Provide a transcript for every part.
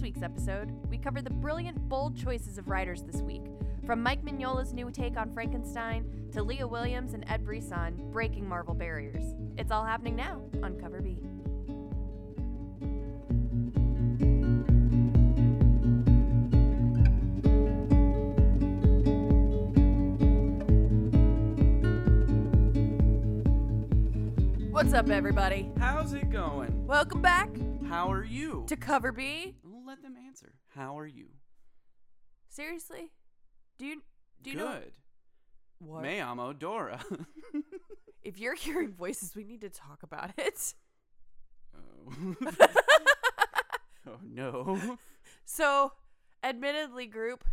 this week's episode, we cover the brilliant, bold choices of writers this week. From Mike Mignola's new take on Frankenstein to Leah Williams and Ed Brisson breaking Marvel barriers. It's all happening now on Cover B. What's up, everybody? How's it going? Welcome back How are you? to Cover B. We'll let them answer. How are you? Seriously? Do you do you Good. know what? Me amo Dora. If you're hearing voices, we need to talk about it. oh. oh no. So, admittedly, group,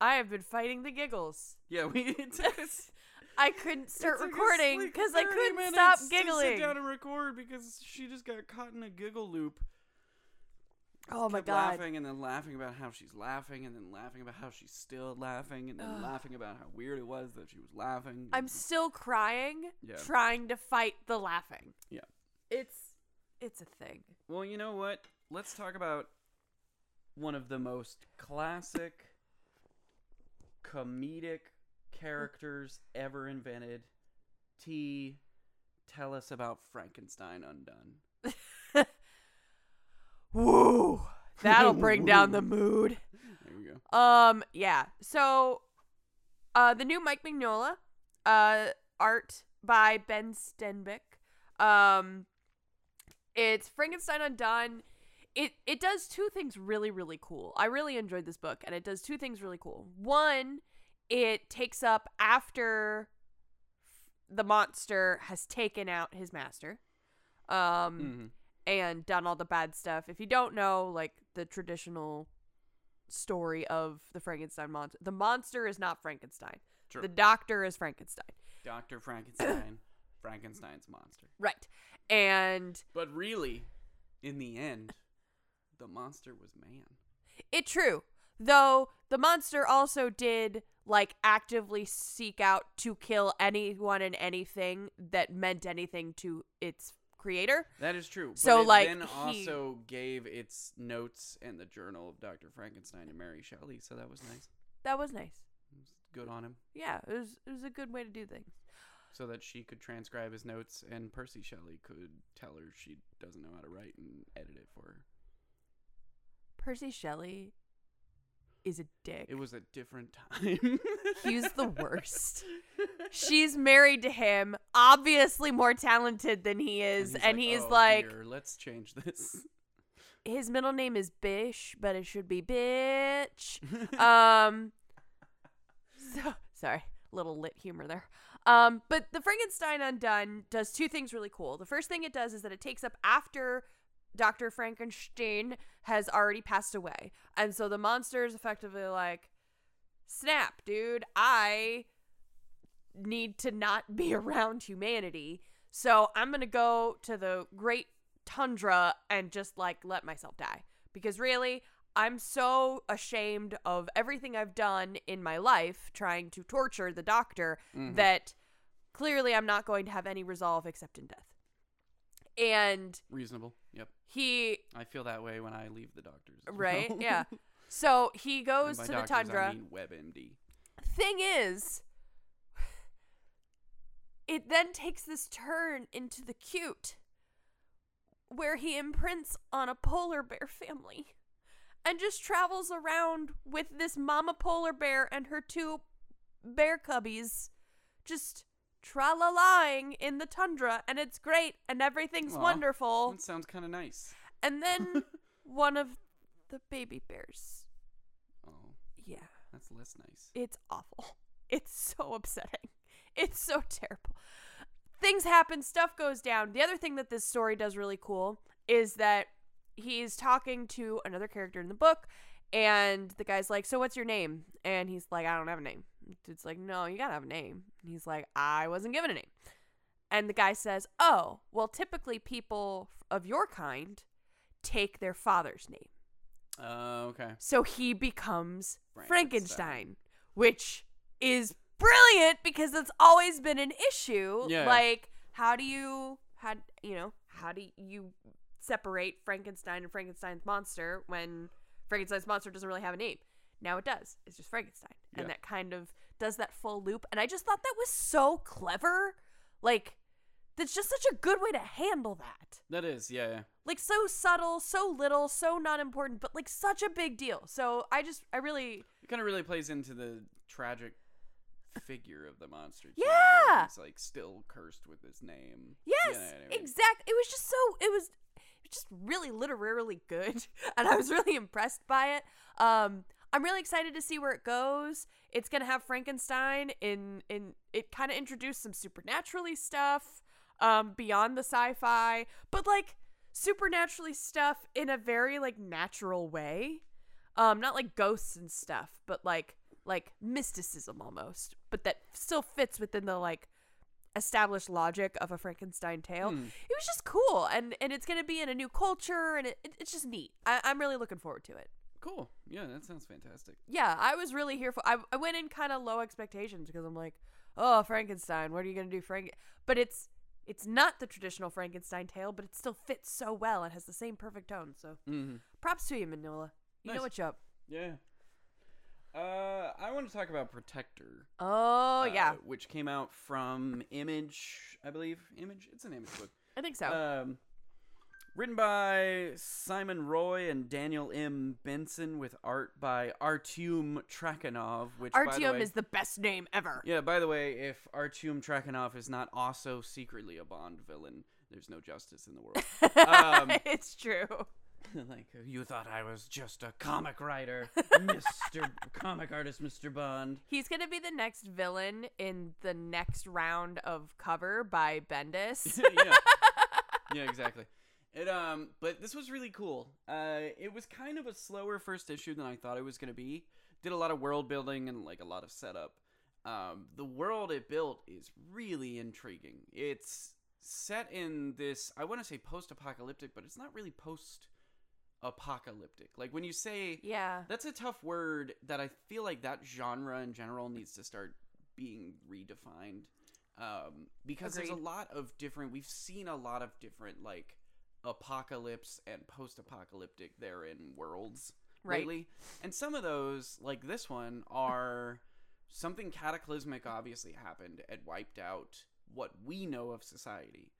I have been fighting the giggles. Yeah, we it took us. I couldn't start it took recording like, because I couldn't minutes stop to giggling. sit down and record because she just got caught in a giggle loop. Oh my god. Laughing and then laughing about how she's laughing and then laughing about how she's still laughing and then Ugh. laughing about how weird it was that she was laughing. I'm mm-hmm. still crying, Yeah. trying to fight the laughing. Yeah. It's it's a thing. Well, you know what? Let's talk about one of the most classic comedic characters ever invented. T, tell us about Frankenstein Undone. Woo! That'll bring down the mood. There we go. Um, yeah. So, uh, the new Mike Mignola, uh, art by Ben Stenbeck. Um, it's Frankenstein Undone. It it does two things really really cool. I really enjoyed this book, and it does two things really cool. One, it takes up after the monster has taken out his master. Um, Mhm. And done all the bad stuff. If you don't know, like the traditional story of the Frankenstein monster, the monster is not Frankenstein. Sure. The doctor is Frankenstein. Dr. Frankenstein, Frankenstein's monster. Right. And But really, in the end, the monster was man. it true. Though the monster also did like actively seek out to kill anyone and anything that meant anything to its creator. That is true. But So, like, then he- also gave its notes and the journal of Dr. Frankenstein to Mary Shelley, so that was nice. That was nice. Was good on him. Yeah, it was it was a good way to do things. so that she could transcribe his notes and Percy Shelley could tell her she doesn't know how to write and edit it for her. Percy Shelley is a dick. It was a different time. He's the worst. She's married to him, obviously more talented than he is, and he's, "Oh, like, dear, let's change this. his middle name is Bish, but it should be Bitch. Um, so sorry, little lit humor there. Um, but the Frankenstein Undone does two things really cool. The first thing it does is that it takes up after Dr. Frankenstein has already passed away. And so the monster is effectively like, snap, dude, I need to not be around humanity. So I'm going to go to the great tundra and just like let myself die. Because really, I'm so ashamed of everything I've done in my life trying to torture the doctor Mhm. that clearly I'm not going to have any resolve except in death. And Reasonable. Yep. he I feel that way when I leave the doctors. right well. yeah so he goes to doctors, the tundra I mean WebMD. thing is it then takes this turn into the cute where he imprints on a polar bear family and just travels around with this mama polar bear and her two bear cubbies just tra-la-lying in the tundra and it's great and everything's Aw, wonderful That sounds kind of nice. and then one of the baby bears Oh, yeah that's less nice. It's awful. It's so upsetting. It's so terrible. Things happen, stuff goes down. The other thing that this story does really cool is that he's talking to another character in the book, and the guy's like, So what's your name? And he's like, I don't have a name. It's like, No, you gotta have a name. And he's like, I wasn't given a name. And the guy says, Oh, well, typically people of your kind take their father's name. Uh, okay. So he becomes Frankenstein, Frankenstein. which is brilliant because it's always been an issue. Yeah. Like, how do you, how you know, how do you separate Frankenstein and Frankenstein's monster when Frankenstein's monster doesn't really have a name. Now it does. It's just Frankenstein. Yeah. And that kind of does that full loop. And I just thought that was so clever. Like, that's just such a good way to handle that. That is, yeah, yeah. Like, so subtle, so little, so not important, but like such a big deal. So I just, I really, It kind of really plays into the tragic figure of the monster. too, Yeah! He's like still cursed with his name. You yes, know what I mean? exact. It was just so, it was, it was just really literarily good. And I was really impressed by it. Um, I'm really excited to see where it goes. It's gonna have Frankenstein in in it kind of introduced some supernaturally stuff um beyond the sci-fi, but like supernaturally stuff in a very like natural way. Um not like ghosts and stuff, but like like mysticism almost, but that still fits within the like established logic of a Frankenstein tale. Hmm. It was just cool and and it's going to be in a new culture and it, it, it's just neat. I, I'm really looking forward to it Cool. Yeah, that sounds fantastic. yeah, I was really here for. I, I went in kind of low expectations because I'm like, oh, Frankenstein. What are you gonna do, Frank? But it's it's not the traditional Frankenstein tale, but it still fits so well and has the same perfect tone. So hmm props to you, Mignola. You Nice. know what's up. Yeah. Uh, I want to talk about Protector. Oh uh, yeah, which came out from Image, I believe. Image. It's an Image book. I think so. Um, written by Simon Roy and Daniel M. Bensen, with art by Artyom Trakhanov. Which by the way, is the best name ever. yeah. By the way, if Artyom Trakhanov is not also secretly a Bond villain, there's no justice in the world. Um, it's true. like you thought I was just a comic writer, Mister Comic Artist, Mister Bond. He's gonna be the next villain in the next round of cover by Bendis. yeah. yeah, exactly. It um, but this was really cool. Uh, it was kind of a slower first issue than I thought it was gonna be. Did a lot of world building and like a lot of setup. Um, the world it built is really intriguing. It's set in this I want to say post-apocalyptic, but it's not really post-apocalyptic. Like when you say yeah. that's a tough word that I feel like that genre in general needs to start being redefined. Um, because there's a lot of different, we've seen a lot of different, like, apocalypse and post apocalyptic therein worlds Right. lately. And some of those, like this one, are something cataclysmic obviously happened and wiped out what we know of society.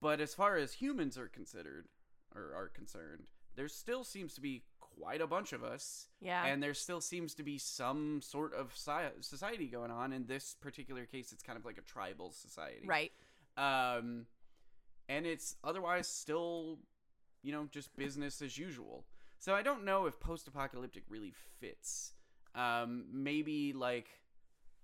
But as far as humans are considered, or are concerned, there still seems to be quite a bunch of us Yeah. and there still seems to be some sort of society going on in this particular case it's kind of like a tribal society right. um and it's otherwise still you know just business as usual so i don't know if post-apocalyptic really fits um maybe like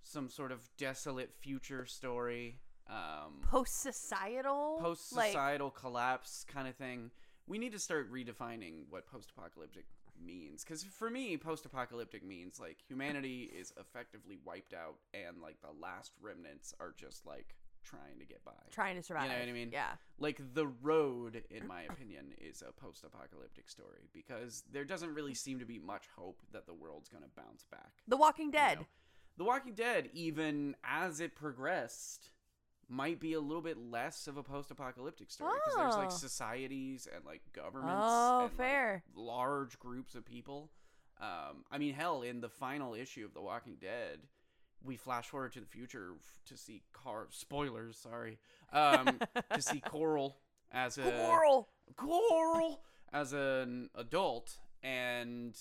some sort of desolate future story um Post societal. post societal collapse kind of thing. We need to start redefining what post apocalyptic means. Because for me, post apocalyptic means like humanity is effectively wiped out and like the last remnants are just like trying to get by. trying to survive. You know what I mean? Yeah. Like The Road, in my opinion, is a post apocalyptic story because there doesn't really seem to be much hope that the world's going to bounce back. The Walking you Dead. know? The Walking Dead, even as it progressed, might be a little bit less of a post-apocalyptic story because there's like Oh. societies and like governments Oh, and, like, fair. large groups of people. Um, I mean, hell, in the final issue of The Walking Dead, we flash forward to the future to see Car. Spoilers, sorry. Um, to see Coral as a Coral. Coral as an adult, and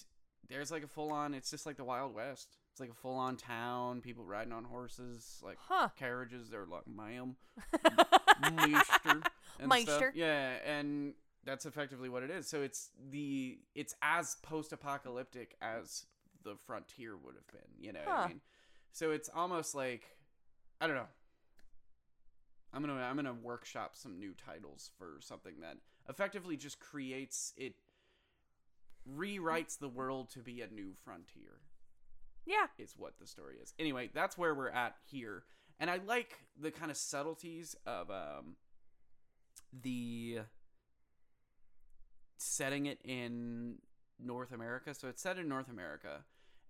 there's like a full on. It's just like the Wild West. It's like a full on town. People riding on horses, like Huh. carriages. They're like ma'am, meister, and Meister. stuff. Yeah, and that's effectively what it is. So it's the it's as post apocalyptic as the frontier would have been. You know what Huh. I mean? So it's almost like I don't know. I'm gonna I'm gonna workshop some new titles for something that effectively just creates it rewrites the world to be a new frontier Yeah. is what the story is. Anyway, that's where we're at here. And I like the kind of subtleties of um the setting it in North America. So it's set in North America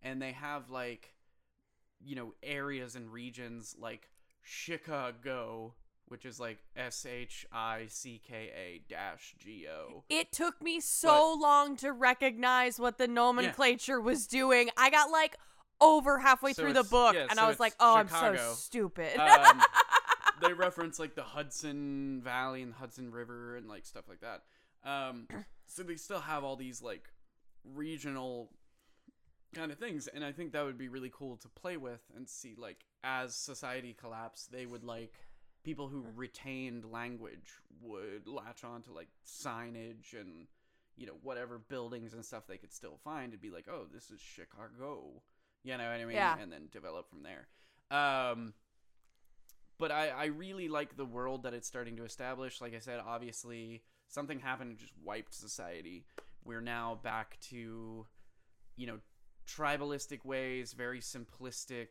and they have like you know areas and regions like Chicago which is like S H I C K A dash G O. It took me so long to recognize what the nomenclature was doing. I got like over halfway So through the book yeah, and so I was like, "Oh, I'm so stupid." Um, they reference like the Hudson Valley and the Hudson River and like stuff like that. Um, so they still have all these like regional kind of things, and I think that would be really cool to play with and see like as society collapsed, they would like people who retained language would latch on to like signage and you know whatever buildings and stuff they could still find and be like, oh, this is Chicago. You know what I mean? Yeah. And then develop from there. Um, but I, I really like the world that it's starting to establish. Like I said, obviously something happened and just wiped society. We're now back to, you know, tribalistic ways, very simplistic.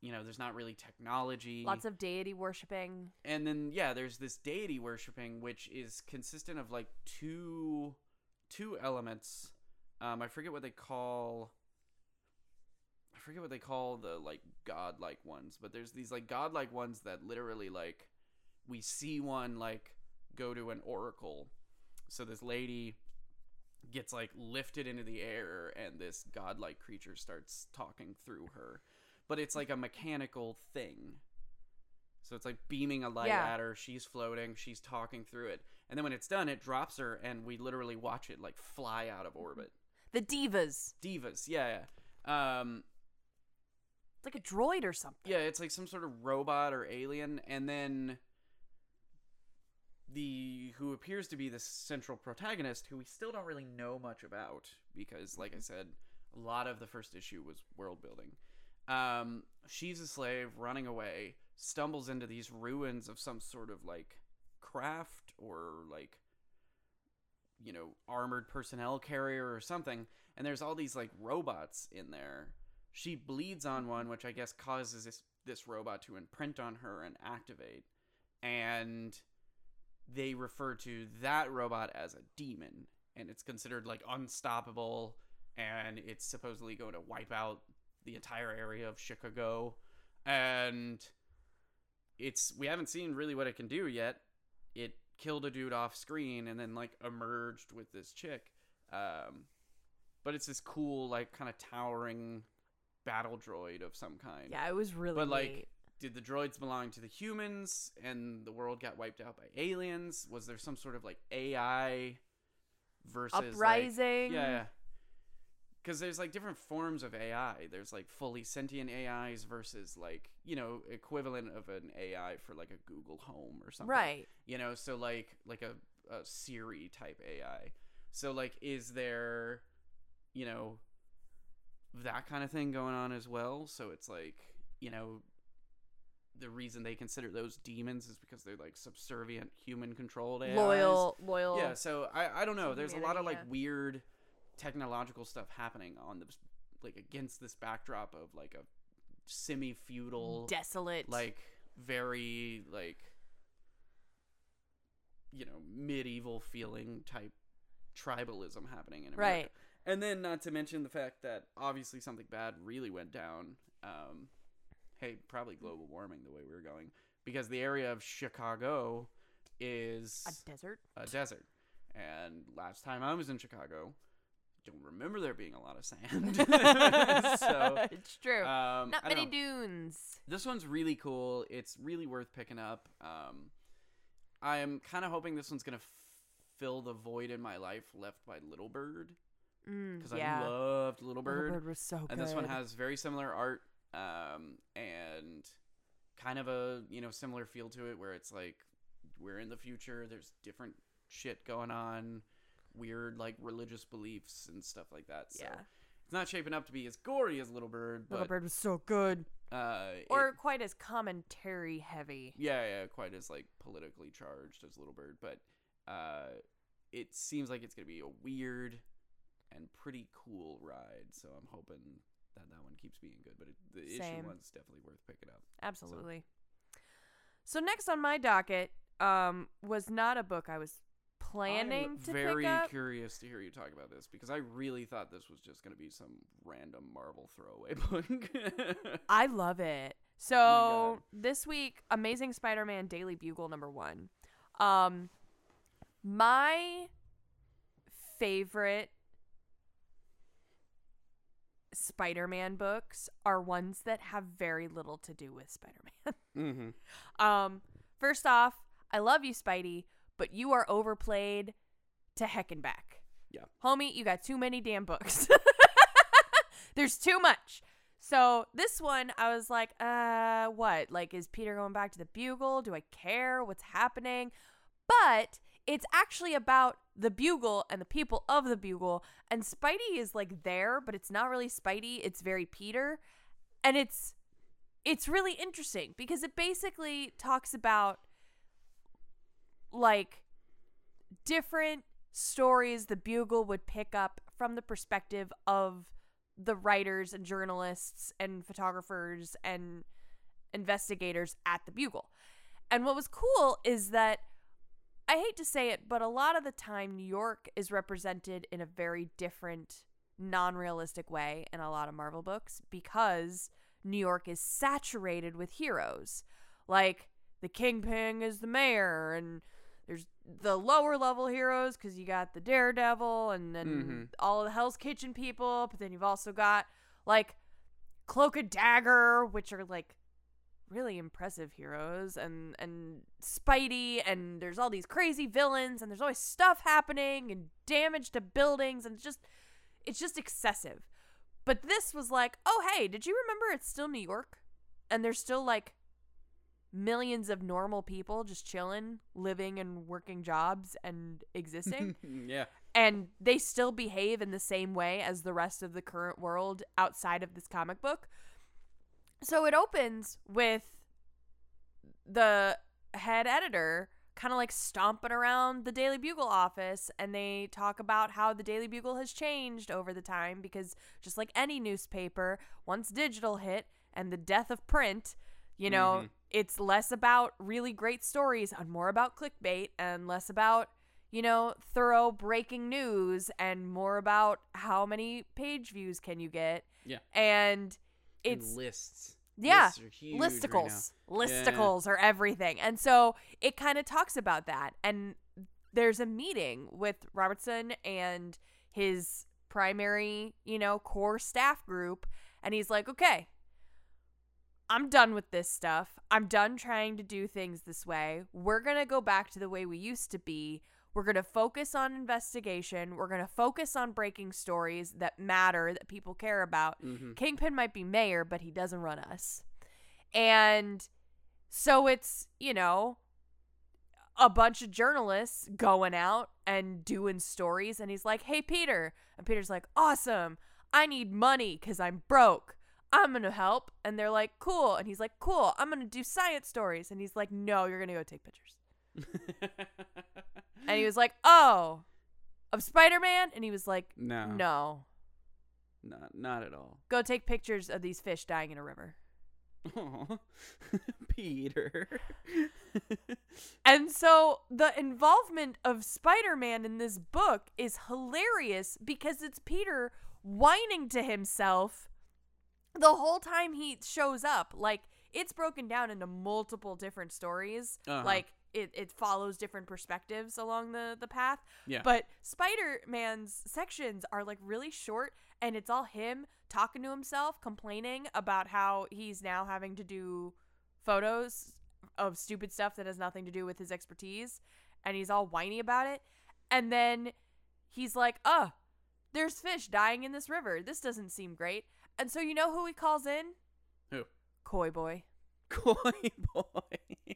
You know, there's not really technology. Lots of deity worshipping. and then yeah, there's this deity worshiping, which is consistent of like two two elements. Um, I forget what they call. I forget what they call the like godlike ones, but there's these like godlike ones that literally like we see one like go to an oracle. So this lady gets like lifted into the air and this godlike creature starts talking through her. But it's like a mechanical thing. So it's like beaming a light Yeah. at her, she's floating, she's talking through it. And then when it's done, it drops her and we literally watch it like fly out of orbit. The divas. Divas, yeah, yeah. Um It's like a droid or something. yeah, it's like some sort of robot or alien, and then the who appears to be the central protagonist, who we still don't really know much about because, like I said, a lot of the first issue was world building. Um, she's a slave running away, stumbles into these ruins of some sort of like craft or like you know armored personnel carrier or something, and there's all these like robots in there she bleeds on one, which I guess causes this this robot to imprint on her and activate. And they refer to that robot as a demon, and it's considered like unstoppable, and it's supposedly going to wipe out the entire area of Chicago. And it's we haven't seen really what it can do yet. It killed a dude off screen and then like emerged with this chick. Um, but it's this cool, like kind of towering battle droid of some kind. Yeah, it was really But, like, neat. Did the droids belong to the humans and the world got wiped out by aliens? Was there some sort of like AI versus uprising. yeah, yeah. Because there's like different forms of AI. There's like fully sentient AIs versus like you know equivalent of an AI for like a Google Home or something Right. you know so like like a, a siri type ai so like is there you know that kind of thing going on as well so it's like you know the reason they consider those demons is because they're like subservient human controlled AIs. Loyal, loyal. yeah so i i don't know there's a lot of like yeah. weird technological stuff happening on this like against this backdrop of like a semi feudal Desolate. like very like you know medieval feeling type tribalism happening in America. right. And then not to mention the fact that obviously something bad really went down. Um, hey, probably global warming the way we were going because the area of Chicago is A desert. a desert. And last time I was in Chicago, I don't remember there being a lot of sand. so it's true. um, Not many know. dunes. This one's really cool. It's really worth picking up. Um, I'm kind of hoping this one's gonna f- fill the void in my life left by Little Bird Mm, because yeah. I loved Little Little Bird, Bird was so good. and this one has very similar art um, and kind of a you know similar feel to it, where it's like we're in the future. There's different shit going on, weird like religious beliefs and stuff like that. So yeah. it's not shaping up to be as gory as Little Bird, Little Bird was so good. uh, it- Or quite as commentary heavy. Yeah, yeah, quite as like politically charged as Little Bird, but uh, it seems like it's gonna be a weird and pretty cool ride. So I'm hoping that that one keeps being good. But it, the issue one's definitely worth picking up. Absolutely. So next on my docket um was not a book I was planning I'm to very pick up. curious to hear you talk about this because I really thought this was just gonna be some random Marvel throwaway book. I love it. So God. this week, Amazing Spider-Man Daily Bugle number one. Um, my favorite Spider-Man books are ones that have very little to do with Spider-Man. Mm-hmm. um, first off, I love you, Spidey, but you are overplayed to heck and back. Yeah. Homie, you got too many damn books. There's too much. So this one, I was like, uh, what? Like, is Peter going back to the Bugle? Do I care what's happening? But it's actually about the Bugle and the people of the Bugle. And Spidey is like there, but it's not really Spidey. It's very Peter. And it's it's really interesting because it basically talks about like different stories the Bugle would pick up from the perspective of the writers and journalists and photographers and investigators at the Bugle. And what was cool is that I hate to say it, but a lot of the time New York is represented in a very different, non realistic way in a lot of Marvel books because New York is saturated with heroes. Like the Kingpin is the mayor, and there's the lower level heroes because you got the Daredevil and then Mhm. all of the Hell's Kitchen people, but then you've also got like Cloak and Dagger, which are like really impressive heroes and and Spidey and there's all these crazy villains and there's always stuff happening and damage to buildings and it's just it's just excessive. But this was like, "Oh, hey, did you remember it's still New York?" And there's still like millions of normal people just chilling, living and working jobs and existing yeah. and they still behave in the same way as the rest of the current world outside of this comic book. So it opens with the head editor kind of like stomping around the Daily Bugle office and they talk about how the Daily Bugle has changed over the time because just like any newspaper, once digital hit and the death of print, you know, Mhm. it's less about really great stories and more about clickbait and less about you know, thorough breaking news and more about how many page views can you get. Yeah. And it's lists. yeah, Lists are huge right listicles. listicles are everything. And so it kind of talks about that. And there's a meeting with Robertson and his primary, you know, core staff group. And he's like, okay, I'm done with this stuff. I'm done trying to do things this way. We're going to go back to the way we used to be. We're going to focus on investigation. We're going to focus on breaking stories that matter, that people care about. Mhm. Kingpin might be mayor, but he doesn't run us. And so it's, you know, a bunch of journalists going out and doing stories. And he's like, hey, Peter. And Peter's like, awesome. I need money because I'm broke. I'm going to help. And they're like, cool. And he's like, cool. I'm going to do science stories. And he's like, no, you're going to go take pictures. And he was like, oh, of Spider Man? And he was like, no, no, not not at all. go take pictures of these fish dying in a river. Aw. Peter. And so the involvement of Spider Man in this book is hilarious because it's Peter whining to himself the whole time he shows up. Like, it's broken down into multiple different stories. Uh-huh. Like, it, it follows different perspectives along the, the path. Yeah. But Spider Man's sections are like really short and it's all him talking to himself, complaining about how he's now having to do photos of stupid stuff that has nothing to do with his expertise. And he's all whiny about it. And then he's like, oh, there's fish dying in this river. This doesn't seem great. And so you know who he calls in? Who? Koi Boi. Koi boi.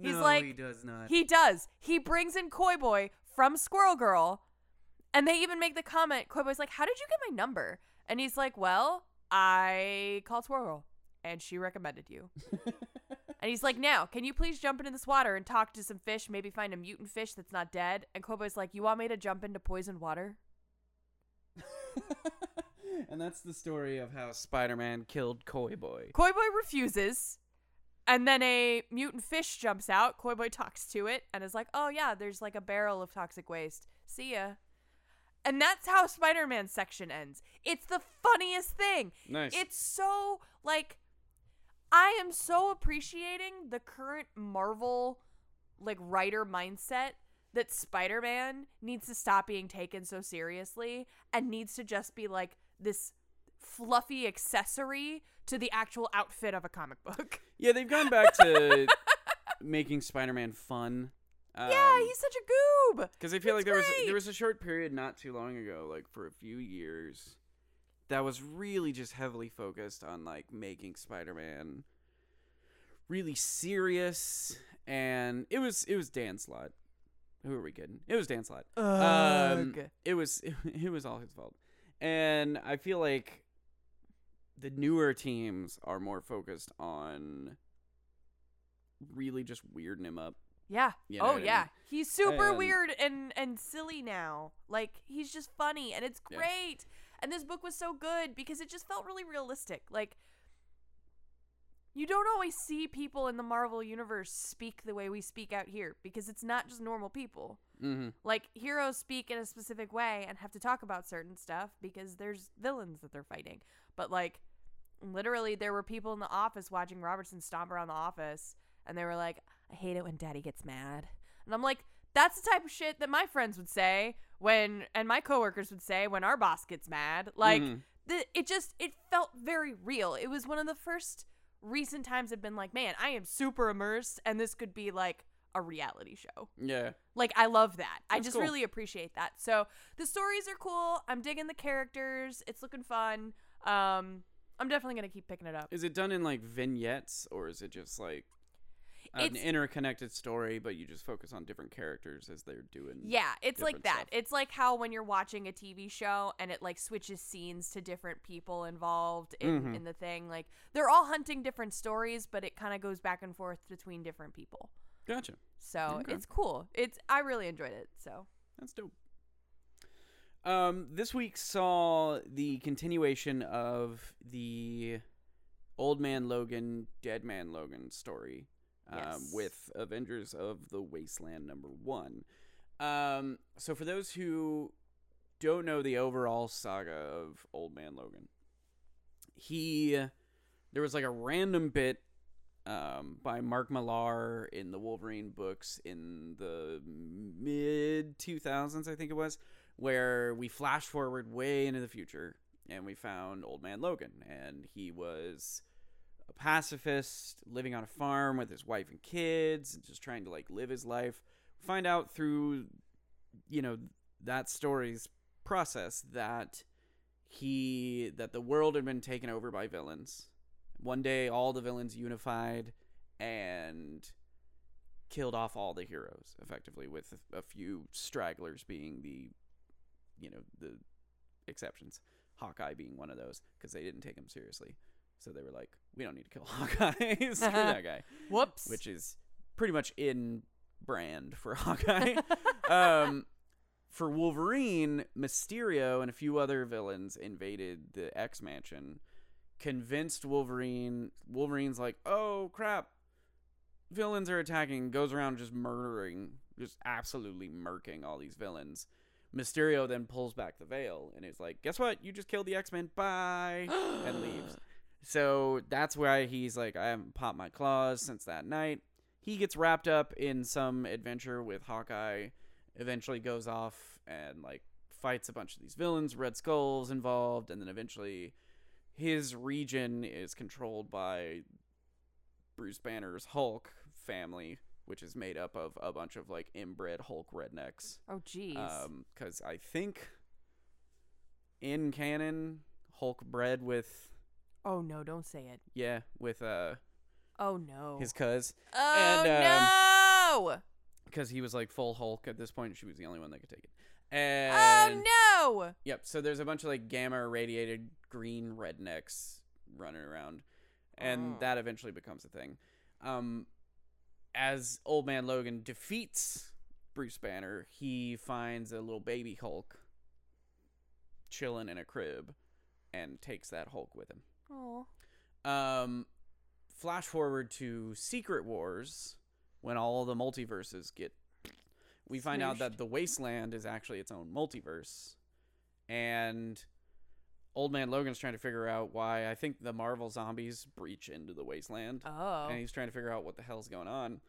He's no, like- he does not. He does. He brings in Koi Boi from Squirrel Girl. And they even make the comment, Koi Boi's like, How did you get my number? And he's like, Well, I called Squirrel Girl and she recommended you. and he's like, Now, can you please jump into this water and talk to some fish, maybe find a mutant fish that's not dead? And Koi Boi's like, You want me to jump into poisoned water? and that's the story of how Spider-Man killed Koi Boi. Koi Boi refuses. And then a mutant fish jumps out. Koi Boi talks to it and is like, oh, yeah, there's like a barrel of toxic waste. See ya. And that's how Spider Man's section ends. It's the funniest thing. Nice. It's so like I am so appreciating the current Marvel like writer mindset that Spider-Man needs to stop being taken so seriously and needs to just be like this fluffy accessory to the actual outfit of a comic book. Yeah, they've gone back to making Spider-Man fun. Um, yeah, he's such a goob. because I feel like it's there was there was a short period not too long ago, like for a few years, that was really just heavily focused on like making Spider-Man really serious, and it was it was Dan Slott. Who are we kidding? It was Dan Slott. Um, it was it was all his fault, and I feel like the newer teams are more focused on really just weirding him up. Yeah. You know oh what I yeah. mean? He's super And- weird and and silly now. Like he's just funny and it's Yeah. great. And this book was so good because it just felt really realistic. Like you don't always see people in the Marvel universe speak the way we speak out here because it's not just normal people. Mm-hmm. Like heroes speak in a specific way and have to talk about certain stuff because there's villains that they're fighting. But like literally there were people in the office watching Robertson stomp around the office and they were like, I hate it when daddy gets mad. And I'm like, that's the type of shit that my friends would say when and my coworkers would say when our boss gets mad. Like Mhm. the it just it felt very real. It was one of the first recent times I've been like, man, I am super immersed and this could be like a reality show. Yeah. Like I love that. I just cool. really appreciate that. So the stories are cool. I'm digging the characters. It's looking fun. Um I'm definitely gonna keep picking it up. Is it done in like vignettes or is it just like an It's- interconnected story, but you just focus on different characters as they're doing? Yeah, it's like that. stuff. It's like how when you're watching a TV show and it like switches scenes to different people involved in, Mhm. in the thing. Like they're all hunting different stories, but it kind of goes back and forth between different people. Gotcha. So Okay. it's cool. It's I really enjoyed it. So That's dope. Um, this week saw the continuation of the Old Man Logan, Dead Man Logan story um, Yes. with Avengers of the Wasteland number one. Um, so, for those who don't know the overall saga of Old Man Logan, he there was like a random bit um, by Mark Millar in the Wolverine books in the mid 2000s, I think it was, where we flash forward way into the future and we found Old Man Logan. And he was a pacifist living on a farm with his wife and kids, and just trying to like live his life. Find out through, you know, that story's process that he that the world had been taken over by villains. One day all the villains unified and killed off all the heroes effectively with a few stragglers being the you know the exceptions. Hawkeye being one of those because they didn't take him seriously. So they were like, we don't need to kill Hawkeye. Screw that guy whoops. which is pretty much in brand for Hawkeye. um, for Wolverine, Mysterio and a few other villains invaded the X Mansion, convinced Wolverine. Wolverine's like, oh crap, villains are attacking. Goes around just murdering, just absolutely murking all these villains. Mysterio then pulls back the veil and is like, guess what? You just killed the X Men. Bye, and leaves. So that's why he's like, I haven't popped my claws since that night. He gets wrapped up in some adventure with Hawkeye, eventually goes off and like fights a bunch of these villains, Red Skull's involved, and then eventually his region is controlled by Bruce Banner's Hulk family, which is made up of a bunch of like inbred Hulk rednecks. oh jeez. Um, because I think in canon, Hulk bred with oh no, don't say it. yeah with uh Oh no. his cuz oh and, um, no. because he was like full Hulk at this point. She was the only one that could take it. And oh no. yep. So there's a bunch of like gamma irradiated green rednecks running around, and Oh. that eventually becomes a thing. Um, as Old Man Logan defeats Bruce Banner, he finds a little baby Hulk chilling in a crib, and takes that Hulk with him. Oh. Um, flash forward to Secret Wars when all the multiverses get. We find out that the Wasteland is actually its own multiverse, and Old Man Logan's trying to figure out why I think the Marvel zombies breach into the wasteland. Oh. and he's trying to figure out what the hell's going on.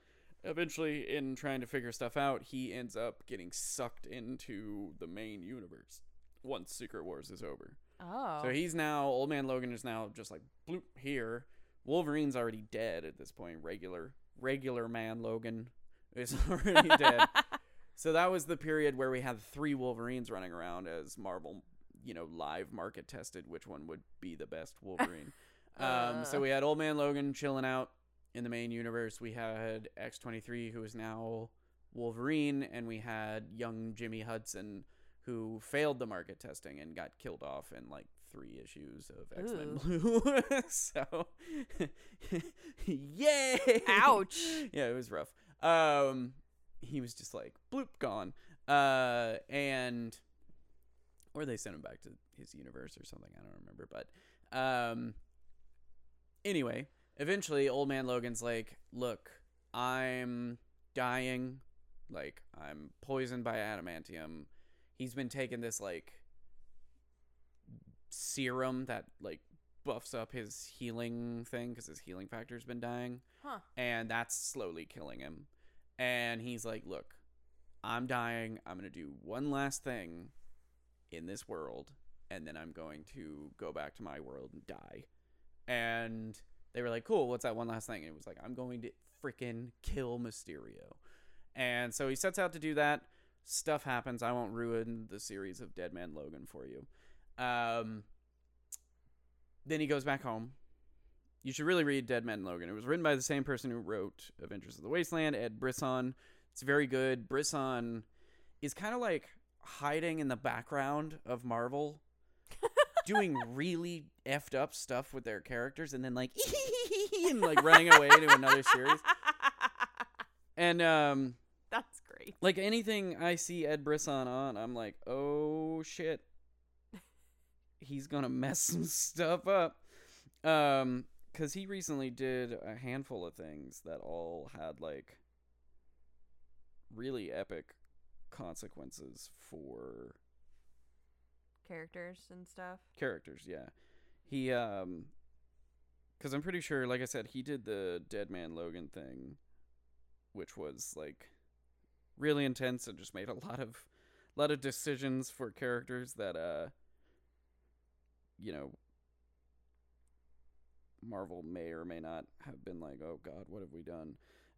Eventually, in trying to figure stuff out, he ends up getting sucked into the main universe once Secret Wars is over. oh. So he's now Old Man Logan is now just like bloop here. Wolverine's already dead at this point. Regular regular man Logan is already dead. So that was the period where we had three Wolverines running around as Marvel, you know, live market tested which one would be the best Wolverine. um, so Uh. we had Old Man Logan chilling out in the main universe. We had X23 who is now Wolverine and we had young Jimmy Hudson who failed the market testing and got killed off in like three issues of X-Men Blue. so yay! Ouch. yeah, it was rough. Um, he was just like bloop gone. Uh, and or they sent him back to his universe or something. I don't remember, but um, anyway, eventually, old man Logan's like, "Look, I'm dying. Like, I'm poisoned by adamantium. He's been taking this like serum that like buffs up his healing thing because his healing factor's been dying." Huh. and that's slowly killing him. And he's like, "Look, I'm dying. I'm going to do one last thing in this world and then I'm going to go back to my world and die." And they were like, "Cool, what's that one last thing?" And it was like, "I'm going to freaking kill Mysterio." And so he sets out to do that. Stuff happens. I won't ruin the series of Dead Man Logan for you. Um, then he goes back home you should really read Dead Man Logan. It was written by the same person who wrote Avengers of the Wasteland, Ed Brisson. It's very good. Brisson is kind of like hiding in the background of Marvel, doing really effed up stuff with their characters, and then like and like running away to another series. And um, That's great. like anything I see Ed Brisson on, I'm like, oh shit, he's gonna mess some stuff up. Um, because he recently did a handful of things that all had like really epic consequences for Characters and stuff. characters. Yeah, he um, because I'm pretty sure, like I said, he did the Dead Man Logan thing, which was like really intense and just made a lot of a lot of decisions for characters that uh, you know, Marvel may or may not have been like, oh God, what have we done?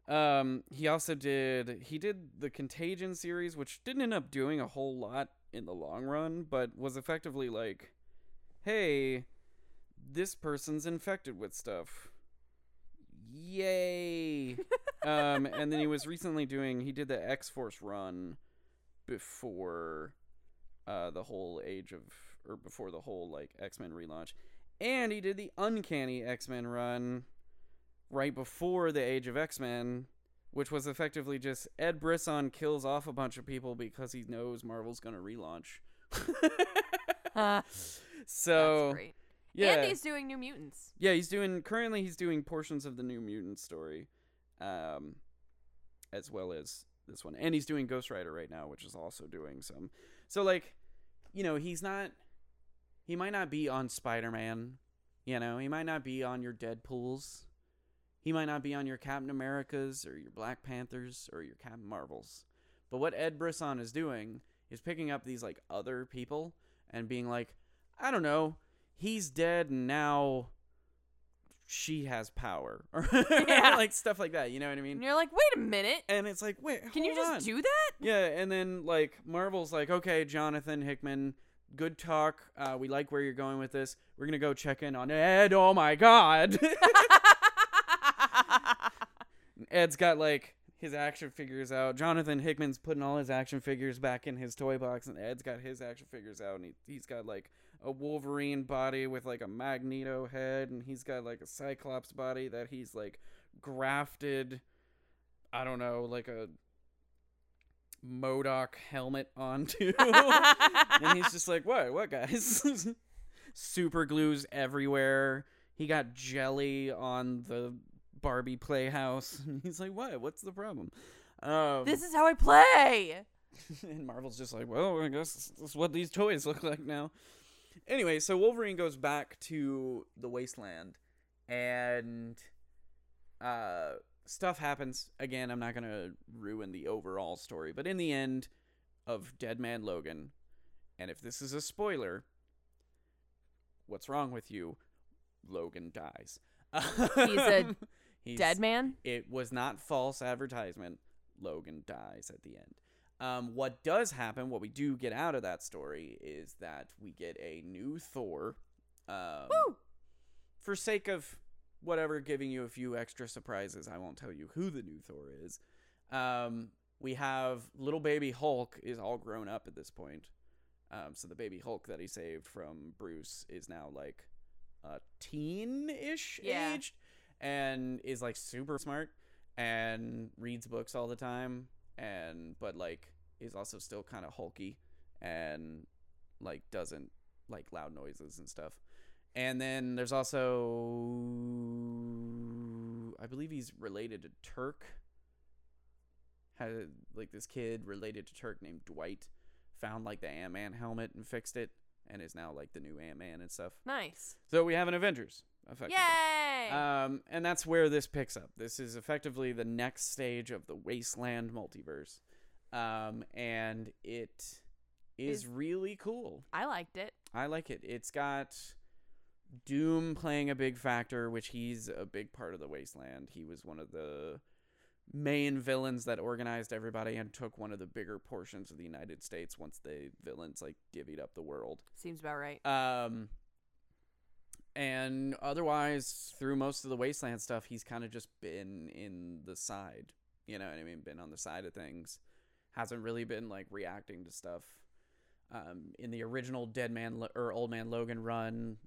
Um, he also did he did the Contagion series, which didn't end up doing a whole lot in the long run, but was effectively like, hey, this person's infected with stuff. Yay! um, and then he was recently doing he did the X Force run before uh the whole age of or before the whole like X Men relaunch. And he did the Uncanny X Men run right before the Age of X Men, which was effectively just Ed Brisson kills off a bunch of people because he knows Marvel's gonna relaunch. That's so yeah, And he's doing New Mutants. yeah, he's doing currently he's doing portions of the New Mutant story, um, as well as this one, and he's doing Ghost Rider right now, which is also doing some. So like, you know, he's not. He might not be on Spider Man, you know. He might not be on your Deadpool's. He might not be on your Captain Americas or your Black Panthers or your Captain Marvels. But what Ed Brisson is doing is picking up these like other people and being like, I don't know, he's dead and now she has power or Yeah. like stuff like that. You know what I And mean? you're like, wait a minute. And it's like, wait, Can you just on. do that? Yeah, and then like Marvel's like, okay, Jonathan Hickman, good talk. Uh, we like where you're going with this. We're gonna go check in on Ed. Oh my God, Ed's got like his action figures out. Jonathan Hickman's putting all his action figures back in his toy box, and Ed's got his action figures out, and he, he's got like a Wolverine body with like a Magneto head, and he's got like a Cyclops body that he's like grafted. I don't know, like a MODOK helmet onto. and he's just like, what, what, guys? Super glues everywhere. He got jelly on the Barbie playhouse. And he's like, what? What's the problem? Um, this is how I play. and Marvel's just like, well, I guess this is what these toys look like now. Anyway, so Wolverine goes back to the wasteland and uh stuff happens. Again, I'm not going to ruin the overall story, but in the end of Dead Man Logan, and if this is a spoiler, what's wrong with you? Logan dies. He's a He's- Dead man? It was not false advertisement. Logan dies at the end. Um, what does happen, what we do get out of that story, is that we get a new Thor. Um, Woo! For sake of whatever, giving you a few extra surprises, I won't tell you who the new Thor is. Um, we have little baby Hulk is all grown up at this point. Um, so the baby Hulk that he saved from Bruce is now like a teen-ish Yeah. aged and is like super smart and reads books all the time and but like is also still kind of hulky and like doesn't like loud noises and stuff. And then there's also I believe he's related to Turk. Had like this kid related to Turk named Dwight found like the Ant-Man helmet and fixed it and is now like the new Ant-Man and stuff. Nice. So we have an Avengers effectively. Yay! Um, and that's where this picks up. This is effectively the next stage of the Wasteland multiverse. Um, and it is, Is- really cool. I liked it. I like it. It's got Doom playing a big factor, which he's a big part of the Wasteland. He was one of the main villains that organized everybody and took one of the bigger portions of the United States once the villains like divvied up the world. Seems about right. Um, and otherwise, through most of the wasteland stuff, he's kind of just been in the side. You know what I mean? Been on the side of things. Hasn't really been like reacting to stuff. Um, in the original Dead Man Lo- or Old Man Logan run,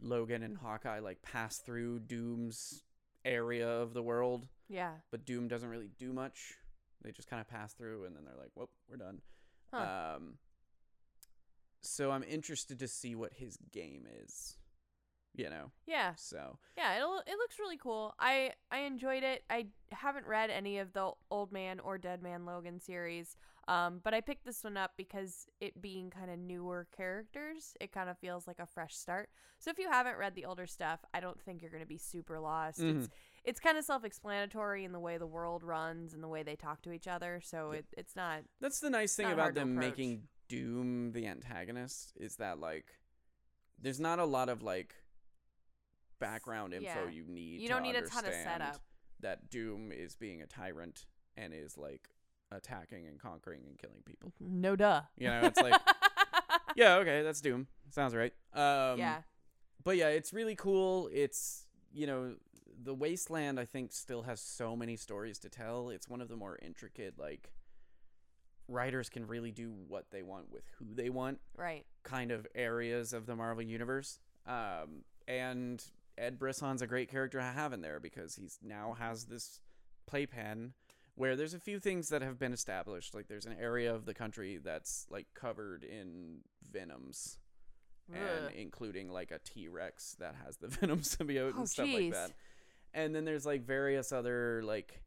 Logan and Hawkeye like pass through Doom's area of the world, Yeah. but Doom doesn't really do much. They just kind of pass through, and then they're like, "Whoop, we're done." Huh. Um, so I'm interested to see what his game is. You know, Yeah. so Yeah, it'll it looks really cool. I I enjoyed it. I haven't read any of the Old Man or Dead Man Logan series. Um, but I picked this one up because it being kind of newer characters, it kind of feels like a fresh start. So if you haven't read the older stuff, I don't think you're going to be super lost. It's it's kind of self-explanatory in the way the world runs and the way they talk to each other. So Yeah. it, it's not that's the nice thing about them making Doom the antagonist is that like there's not a lot of like background info Yeah. you need. you don't need a ton of setup. That Doom is being a tyrant and is like attacking and conquering and killing people. No duh. You know, it's like yeah, okay, that's Doom. Sounds right. Um, yeah. but yeah, it's really cool. It's you know the wasteland. I think still has so many stories to tell. It's one of the more intricate. Like writers can really do what they want with who they want. Right. Kind of areas of the Marvel universe. Um, and Ed Brisson's a great character to have in there because he's now has this playpen where there's a few things that have been established. Like there's an area of the country that's like covered in venoms and including like a T Rex that has the Venom symbiote Oh, and stuff jeez. like that. And then there's like various other like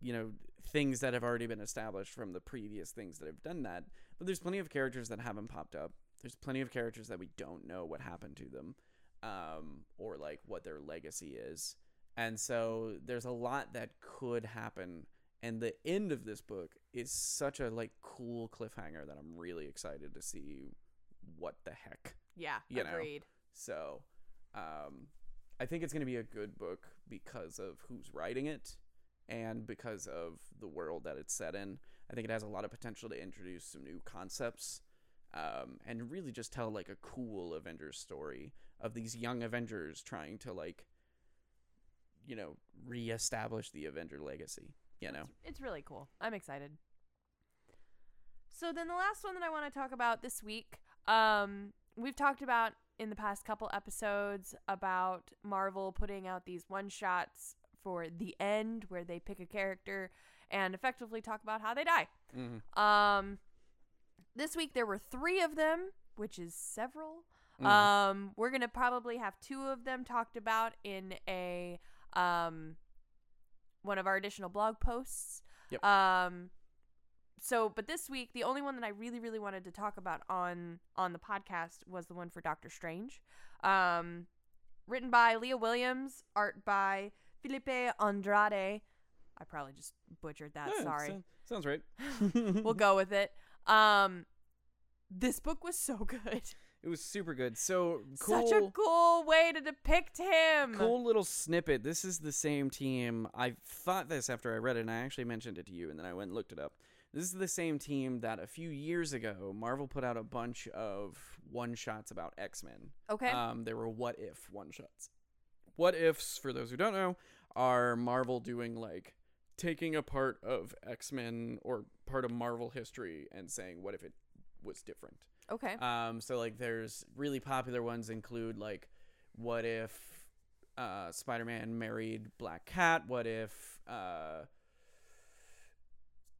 you know things that have already been established from the previous things that have done that. But there's plenty of characters that haven't popped up. There's plenty of characters that we don't know what happened to them, um, or like what their legacy is. And so there's a lot that could happen. And the end of this book is such a like cool cliffhanger that I'm really excited to see what the heck. Yeah. you know. agreed. So, um, I think it's going to be a good book because of who's writing it and because of the world that it's set in. I think it has a lot of potential to introduce some new concepts um, and really just tell like a cool Avengers story of these young Avengers trying to like, you know, reestablish the Avenger legacy. You know, It's, it's really cool. I'm excited. So then the last one that I want to talk about this week, um, we've talked about in the past couple episodes about Marvel putting out these one shots for the end where they pick a character and effectively talk about how they die. mm-hmm. Um, this week there were three of them, which is several. Mm-hmm. Um, we're gonna probably have two of them talked about in a um one of our additional blog posts. Yep. Um, so but this week the only one that I really really wanted to talk about on on the podcast was the one for Doctor Strange. Um written by Leah Williams, art by Felipe Andrade. I probably just butchered that. Yeah, Sorry. so- sounds right. we'll go with it. Um this book was so good. It was super good. So cool. Such a cool way to depict him. cool little snippet. This is the same team. I thought this after I read it, and I actually mentioned it to you, and then I went and looked it up. This is the same team that a few years ago Marvel put out a bunch of one shots about X Men. Okay. Um, there were what if one shots. What ifs, for those who don't know, are Marvel doing like taking a part of X Men or part of Marvel history and saying what if it was different. okay. Um, so like there's really popular ones include like what if uh, Spider-Man married Black Cat? What if uh,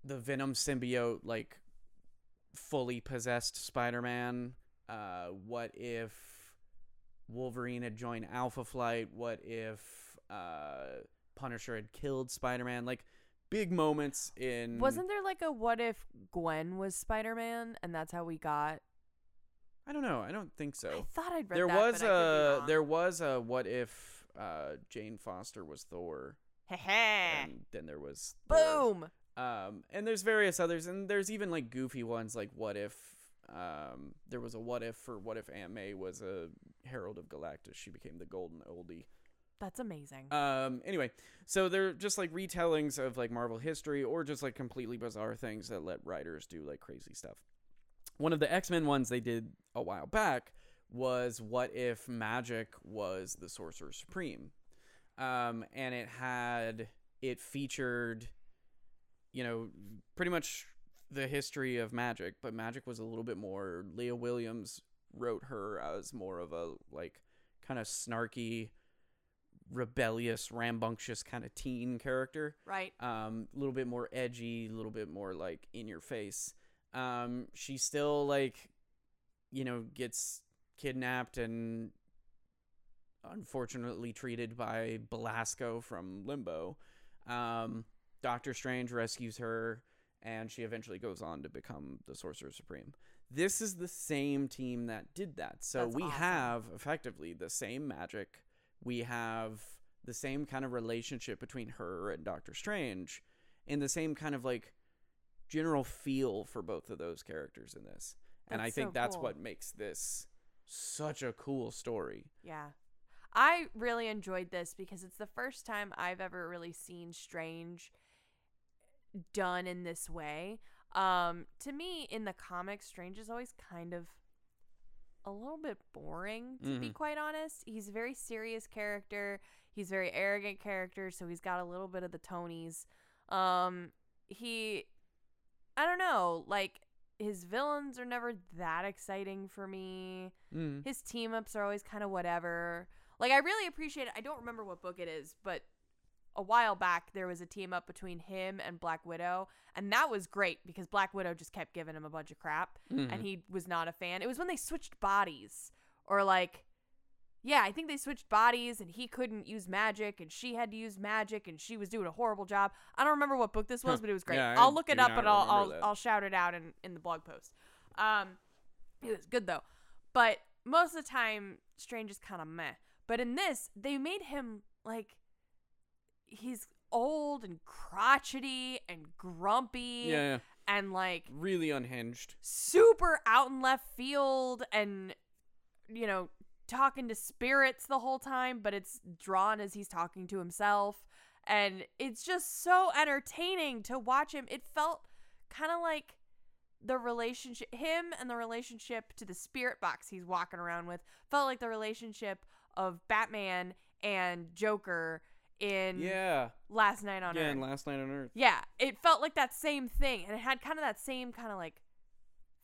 the Venom symbiote like fully possessed Spider-Man? Uh, what if Wolverine had joined Alpha Flight? What if uh, Punisher had killed Spider-Man? Like big moments in Wasn't there like a what if Gwen was Spider Man and that's how we got I don't know. I don't think so. I thought I'd read there that. was but I could be a there was a what if uh, Jane Foster was Thor, and then there was Thor. Boom. Um, and there's various others, and there's even like goofy ones like what if um, there was a what if for what if Aunt May was a Herald of Galactus, she became the Golden Oldie. That's amazing. Um, anyway, so they're just like retellings of like Marvel history or just like completely bizarre things that let writers do like crazy stuff. One of the X Men ones they did a while back was what if Magik was the Sorcerer Supreme? Um, and it had, it featured, you know, pretty much the history of Magik, but Magik was a little bit more. Leah Williams wrote her as more of a like kind of snarky, rebellious, rambunctious kind of teen character. right. Um, a little bit more edgy, a little bit more like in your face. Um, she still like, you know, gets kidnapped and unfortunately treated by Belasco from Limbo. Um, Doctor Strange rescues her, and she eventually goes on to become the Sorcerer Supreme. This is the same team that did that. So That's we awesome. have effectively the same Magik. We have the same kind of relationship between her and Doctor Strange, and the same kind of like general feel for both of those characters in this. and I think so that's cool. what makes this such a cool story. Yeah. I really enjoyed this because it's the first time I've ever really seen Strange done in this way. Um, to me, in the comics, Strange is always kind of a little bit boring, to be Mhm. quite honest. He's a very serious character. He's a very arrogant character, so he's got a little bit of the Tonys. Um, he, I don't know, like his villains are never that exciting for me Mm. his team ups are always kind of whatever. Like I really appreciate it. I don't remember what book it is, but a while back there was a team up between him and Black Widow, and that was great because Black Widow just kept giving him a bunch of crap Mhm. and he was not a fan. It was when they switched bodies or like yeah, I think they switched bodies and he couldn't use magic and she had to use magic and she was doing a horrible job. I don't remember what book this was, Huh. but it was great. Yeah, I'll look it up and I'll I'll. I'll shout it out in in the blog post. Um it was good though. But most of the time Strange is kind of meh. But in this, they made him like he's old and crotchety and grumpy yeah, and like really unhinged. super out in left field and you know talking to spirits the whole time but it's drawn as he's talking to himself. And it's just so entertaining to watch him. It felt kind of like the relationship him and the relationship to the spirit box he's walking around with felt like the relationship of batman and joker in Yeah, last Knight on yeah. earth And last Knight on Earth. yeah, it felt like that same thing, and it had kind of that same kind of like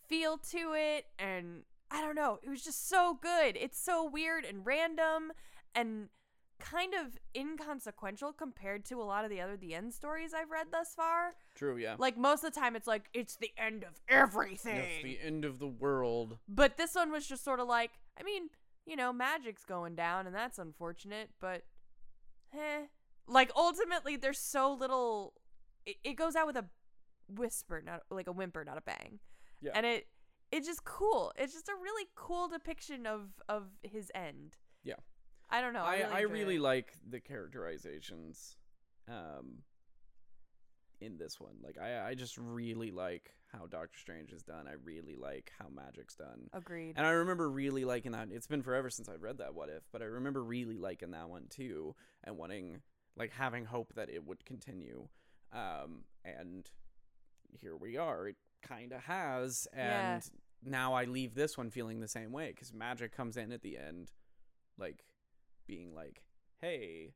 feel to it, and I don't know, it was just so good. It's so weird and random, and kind of inconsequential compared to a lot of the other the end stories I've read thus far. True. Yeah. Like most of the time, it's like it's the end of everything. Yes, the end of the world. But this one was just sort of like, I mean, you know, magic's going down, and that's unfortunate, but eh. Like, ultimately, there's so little. It, it goes out with a whisper, not like a whimper, not a bang. Yeah. And it it's just cool. It's just a really cool depiction of of his end. Yeah. I don't know. I I, really, I really like the characterizations um in this one. Like I I just really like how Doctor Strange is done. I really like how Magik's done. agreed. And I remember really liking that. It's been forever since I read that What If, but I remember really liking that one too and wanting like having hope that it would continue. Um and here we are. It kind of has Yeah. and now I leave this one feeling the same way cuz Magik comes in at the end like being like, "Hey,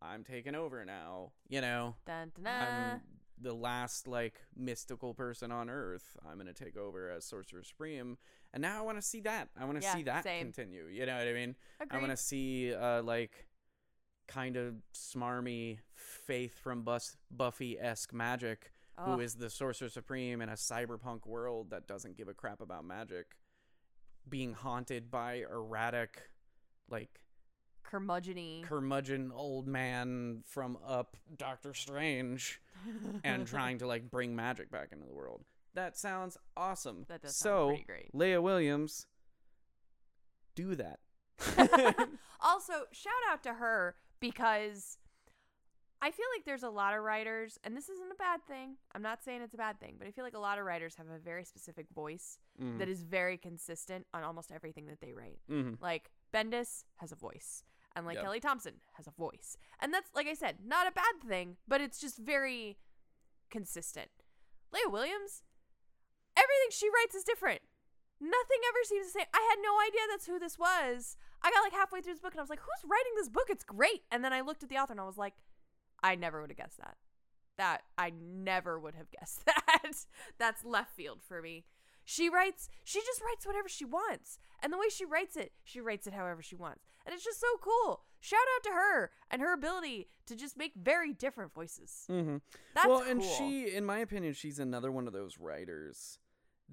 I'm taking over now." You know, Dun, dun, dun. I'm the last like mystical person on earth. I'm gonna take over as Sorcerer Supreme, and now I want to see that. I want to Yeah, see that same. continue. You know what I mean? Agreed. I want to see uh like kind of smarmy Faith from Bus- Buffy esque Magik, oh, who is the Sorcerer Supreme in a cyberpunk world that doesn't give a crap about magic, being haunted by erratic, like curmudgeon curmudgeon old man from up Doctor Strange and trying to like bring magic back into the world. That sounds awesome. That does sound so, pretty great. Leah Williams, do that. also, shout out to her because I feel like there's a lot of writers, and this isn't a bad thing. I'm not saying it's a bad thing, but I feel like a lot of writers have a very specific voice Mhm. that is very consistent on almost everything that they write. Mhm. Like Bendis has a voice, and like Yep. Kelly Thompson has a voice, and that's like I said, not a bad thing, but it's just very consistent. Leah Williams, everything she writes is different. Nothing ever seems the same. I had no idea that's who this was. I got like halfway through this book and I was like, "Who's writing this book? It's great." And then I looked at the author and I was like, "I never would have guessed that. That I never would have guessed that. that's left field for me." She writes, she just writes whatever she wants. And the way she writes it, she writes it however she wants. And it's just so cool. Shout out to her and her ability to just make very different voices. Mhm. That's well, and cool. she, in my opinion, she's another one of those writers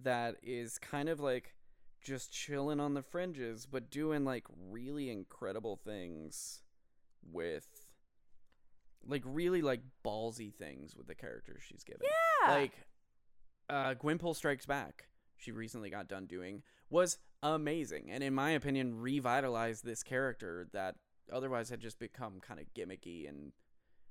that is kind of like just chilling on the fringes, but doing like really incredible things with, like, really like ballsy things with the characters she's given. yeah. Like, uh, Gwenpool Strikes Back, she recently got done doing, was amazing, and in my opinion, revitalized this character that otherwise had just become kind of gimmicky and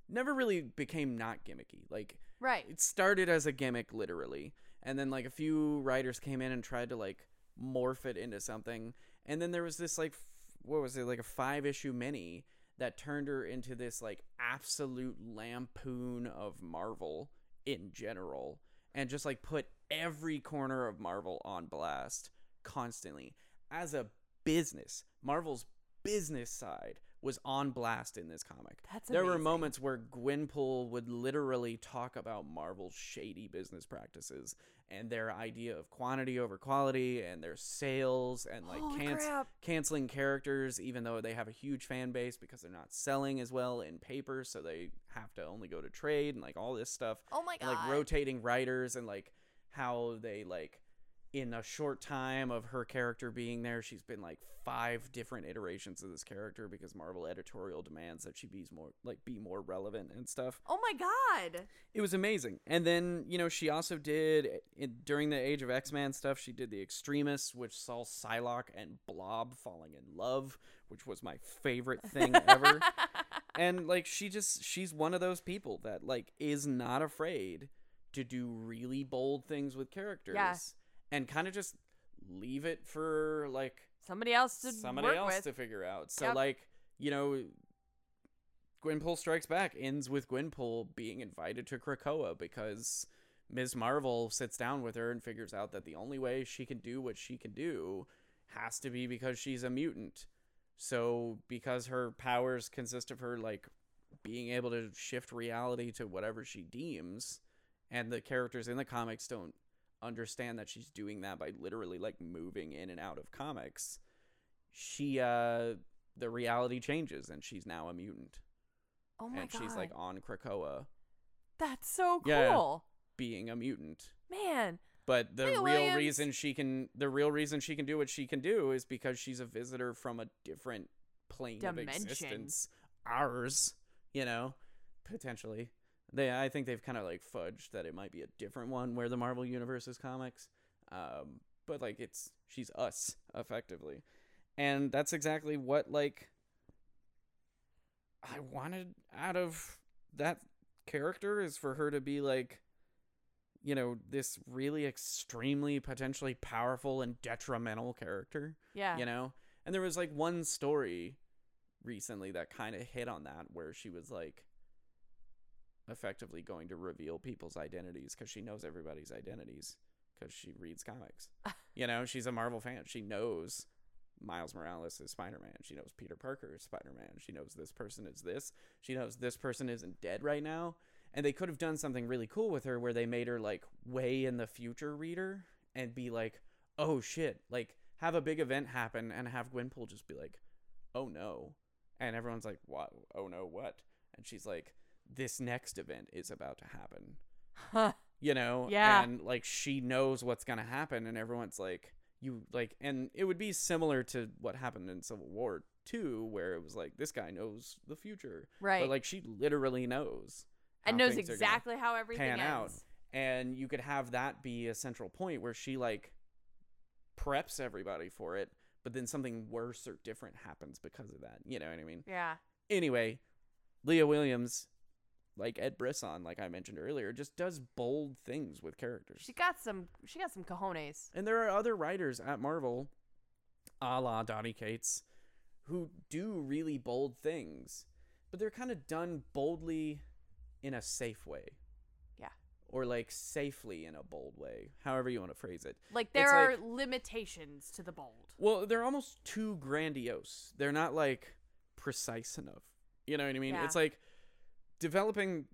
never really became not gimmicky. Like, right. it started as a gimmick literally and then like a few writers came in and tried to like morph it into something and then there was this like what was it like a five issue mini that turned her into this like absolute lampoon of marvel in general and just like put every corner of marvel on blast constantly. As a business marvel's business side was on blast in this comic. That's there were moments where Gwenpool would literally talk about Marvel's shady business practices and their idea of quantity over quality and their sales and like canc- canceling characters even though they have a huge fan base because they're not selling as well in paper so they have to only go to trade and like all this stuff. Oh my and, god. like rotating writers and like how they like in a short time of her character being there she's been like five different iterations of this character because marvel editorial demands that she be more like be more relevant and stuff. Oh my god. it was amazing. And then you know she also did in, during the age of x-men stuff she did the X-Tremists which saw psylocke and blob falling in love which was my favorite thing ever. And like she just she's one of those people that like is not afraid to do really bold things with characters and kind of just leave it for like Somebody else to somebody work else with. to figure out so Yep. like you know Gwenpool Strikes Back ends with Gwenpool being invited to Krakoa because Ms. Marvel sits down with her and figures out that the only way she can do what she can do has to be because she's a mutant. So because her powers consist of her like being able to shift reality to whatever she deems and the characters in the comics don't understand that she's doing that by literally like moving in and out of comics. She uh the reality changes and she's now a mutant oh my and god. And she's like on Krakoa That's so cool. Yeah. being a mutant. Man. But the real Williams. reason she can the real reason she can do what she can do is because she's a visitor from a different plane of existence. Ours, you know, potentially. They, I think they've kind of like fudged that it might be a different one where the Marvel Universe is comics. Um, but like it's she's us effectively, and that's exactly what like I wanted out of that character is for her to be like you know this really extremely potentially powerful and detrimental character Yeah. you know and there was like one story recently that kind of hit on that where she was like effectively going to reveal people's identities because she knows everybody's identities because she reads comics. You know she's a marvel fan. She knows miles morales is spider-man. She knows peter parker is spider-man. She knows this person is this. She knows this person isn't dead right now. And they could have done something really cool with her where they made her like way in the future reader and be like oh shit like have a big event happen and have Gwenpool just be like oh no. And everyone's like what? Oh no what? And she's like this next event is about to happen Huh. you know Yeah. and like she knows what's gonna happen and everyone's like you like and it would be similar to what happened in civil war too where it was like this guy knows the future right. but like she literally knows and knows things are gonna exactly how everything pan out. and you could have that be a central point where she like preps everybody for it but then something worse or different happens because of that you know what i mean Yeah. anyway leah williams like ed brisson like i mentioned earlier just does bold things with characters She got some. She got some cojones. and there are other writers at marvel a la donny cates who do really bold things but they're kind of done boldly in a safe way Yeah. or like safely in a bold way however you want to phrase it Like there It's are like- limitations to the bold. well they're almost too grandiose they're not like precise enough you know what i mean Yeah. it's like developing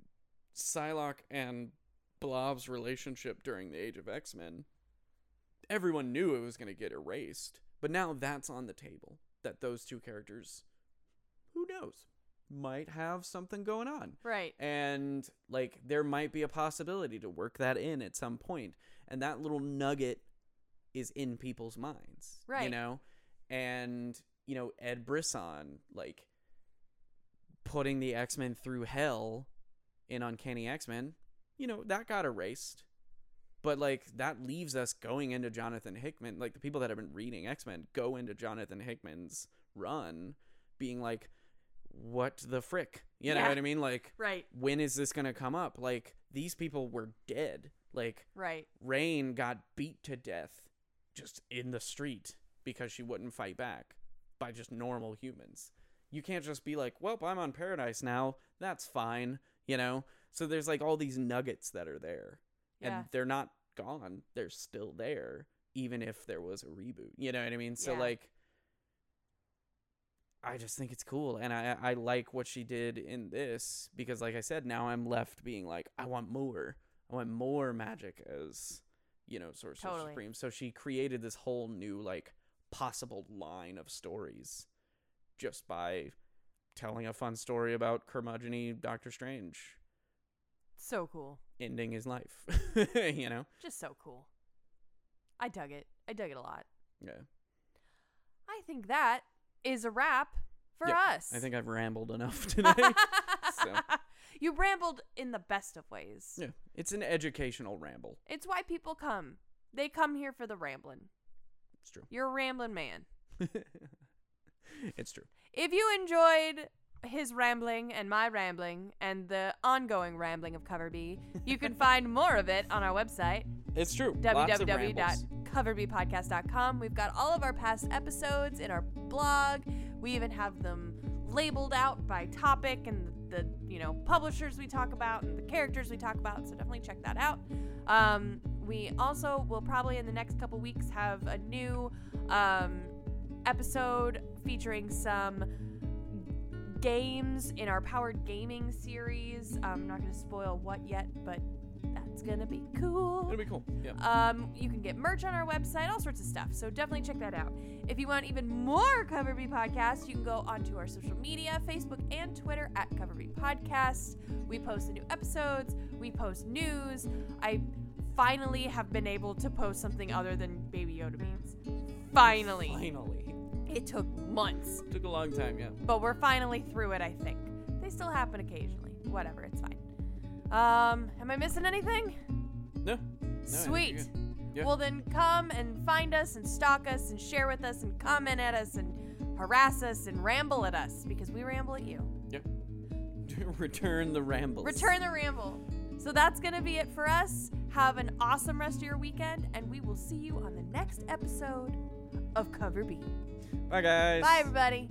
psylocke and blob's relationship during the age of x-men everyone knew it was going to get erased but now that's on the table that those two characters who knows might have something going on Right. and like there might be a possibility to work that in at some point and that little nugget is in people's minds Right. you know and you know ed brisson like putting the x-men through hell in uncanny x-men you know that got erased but like that leaves us going into jonathan hickman like the people that have been reading x-men go into jonathan hickman's run being like what the frick you know Yeah. what i mean like Right. when is this gonna come up like these people were dead like Right. Rahne got beat to death just in the street because she wouldn't fight back by just normal humans you can't just be like well i'm on paradise now that's fine you know so there's like all these nuggets that are there Yeah. and they're not gone they're still there even if there was a reboot you know what i mean so Yeah. like i just think it's cool and i i like what she did in this because like i said now i'm left being like i want more i want more Magik as you know sorcerer Totally. supreme so she created this whole new like possible line of stories just by telling a fun story about curmudgeony doctor strange So cool. ending his life you know Just so cool. I dug it. I dug it a lot. yeah I think that is a wrap for Yep. us. I think I've rambled enough today. so. You rambled in the best of ways. yeah, it's an educational ramble. It's why people come. They come here for the rambling. It's true. You're a rambling man. it's true. If you enjoyed his rambling and my rambling and the ongoing rambling of Cover B, you can find more of it on our website, It's true. Lots of rambles. www.coverbpodcast.com. We've got all of our past episodes in our blog. We even have them labeled out by topic and the you know publishers we talk about and the characters we talk about. So definitely check that out. Um, we also will probably in the next couple weeks have a new um, episode featuring some games in our powered gaming series. I'm not going to spoil what yet, but that's going to be cool. It'll be cool. Yeah. Um, you can get merch on our website, all sorts of stuff. So definitely check that out. If you want even more Cover B Podcast, you can go onto our social media, Facebook and Twitter at Cover B Podcast. We post the new episodes. We post news. I finally have been able to post something other than Baby Yoda memes. Finally. Finally. It took months, Took a long time, yeah. but we're finally through it, I think. They still happen occasionally. Whatever, it's fine. Um, am I missing anything? No. Sweet. Yeah. Well, then come and find us and stalk us and share with us and comment at us and harass us and ramble at us because we ramble at you. Yep. Return the rambles. Return the ramble. So that's going to be it for us. Have an awesome rest of your weekend, and we will see you on the next episode of Cover B. Bye, guys. Bye, everybody.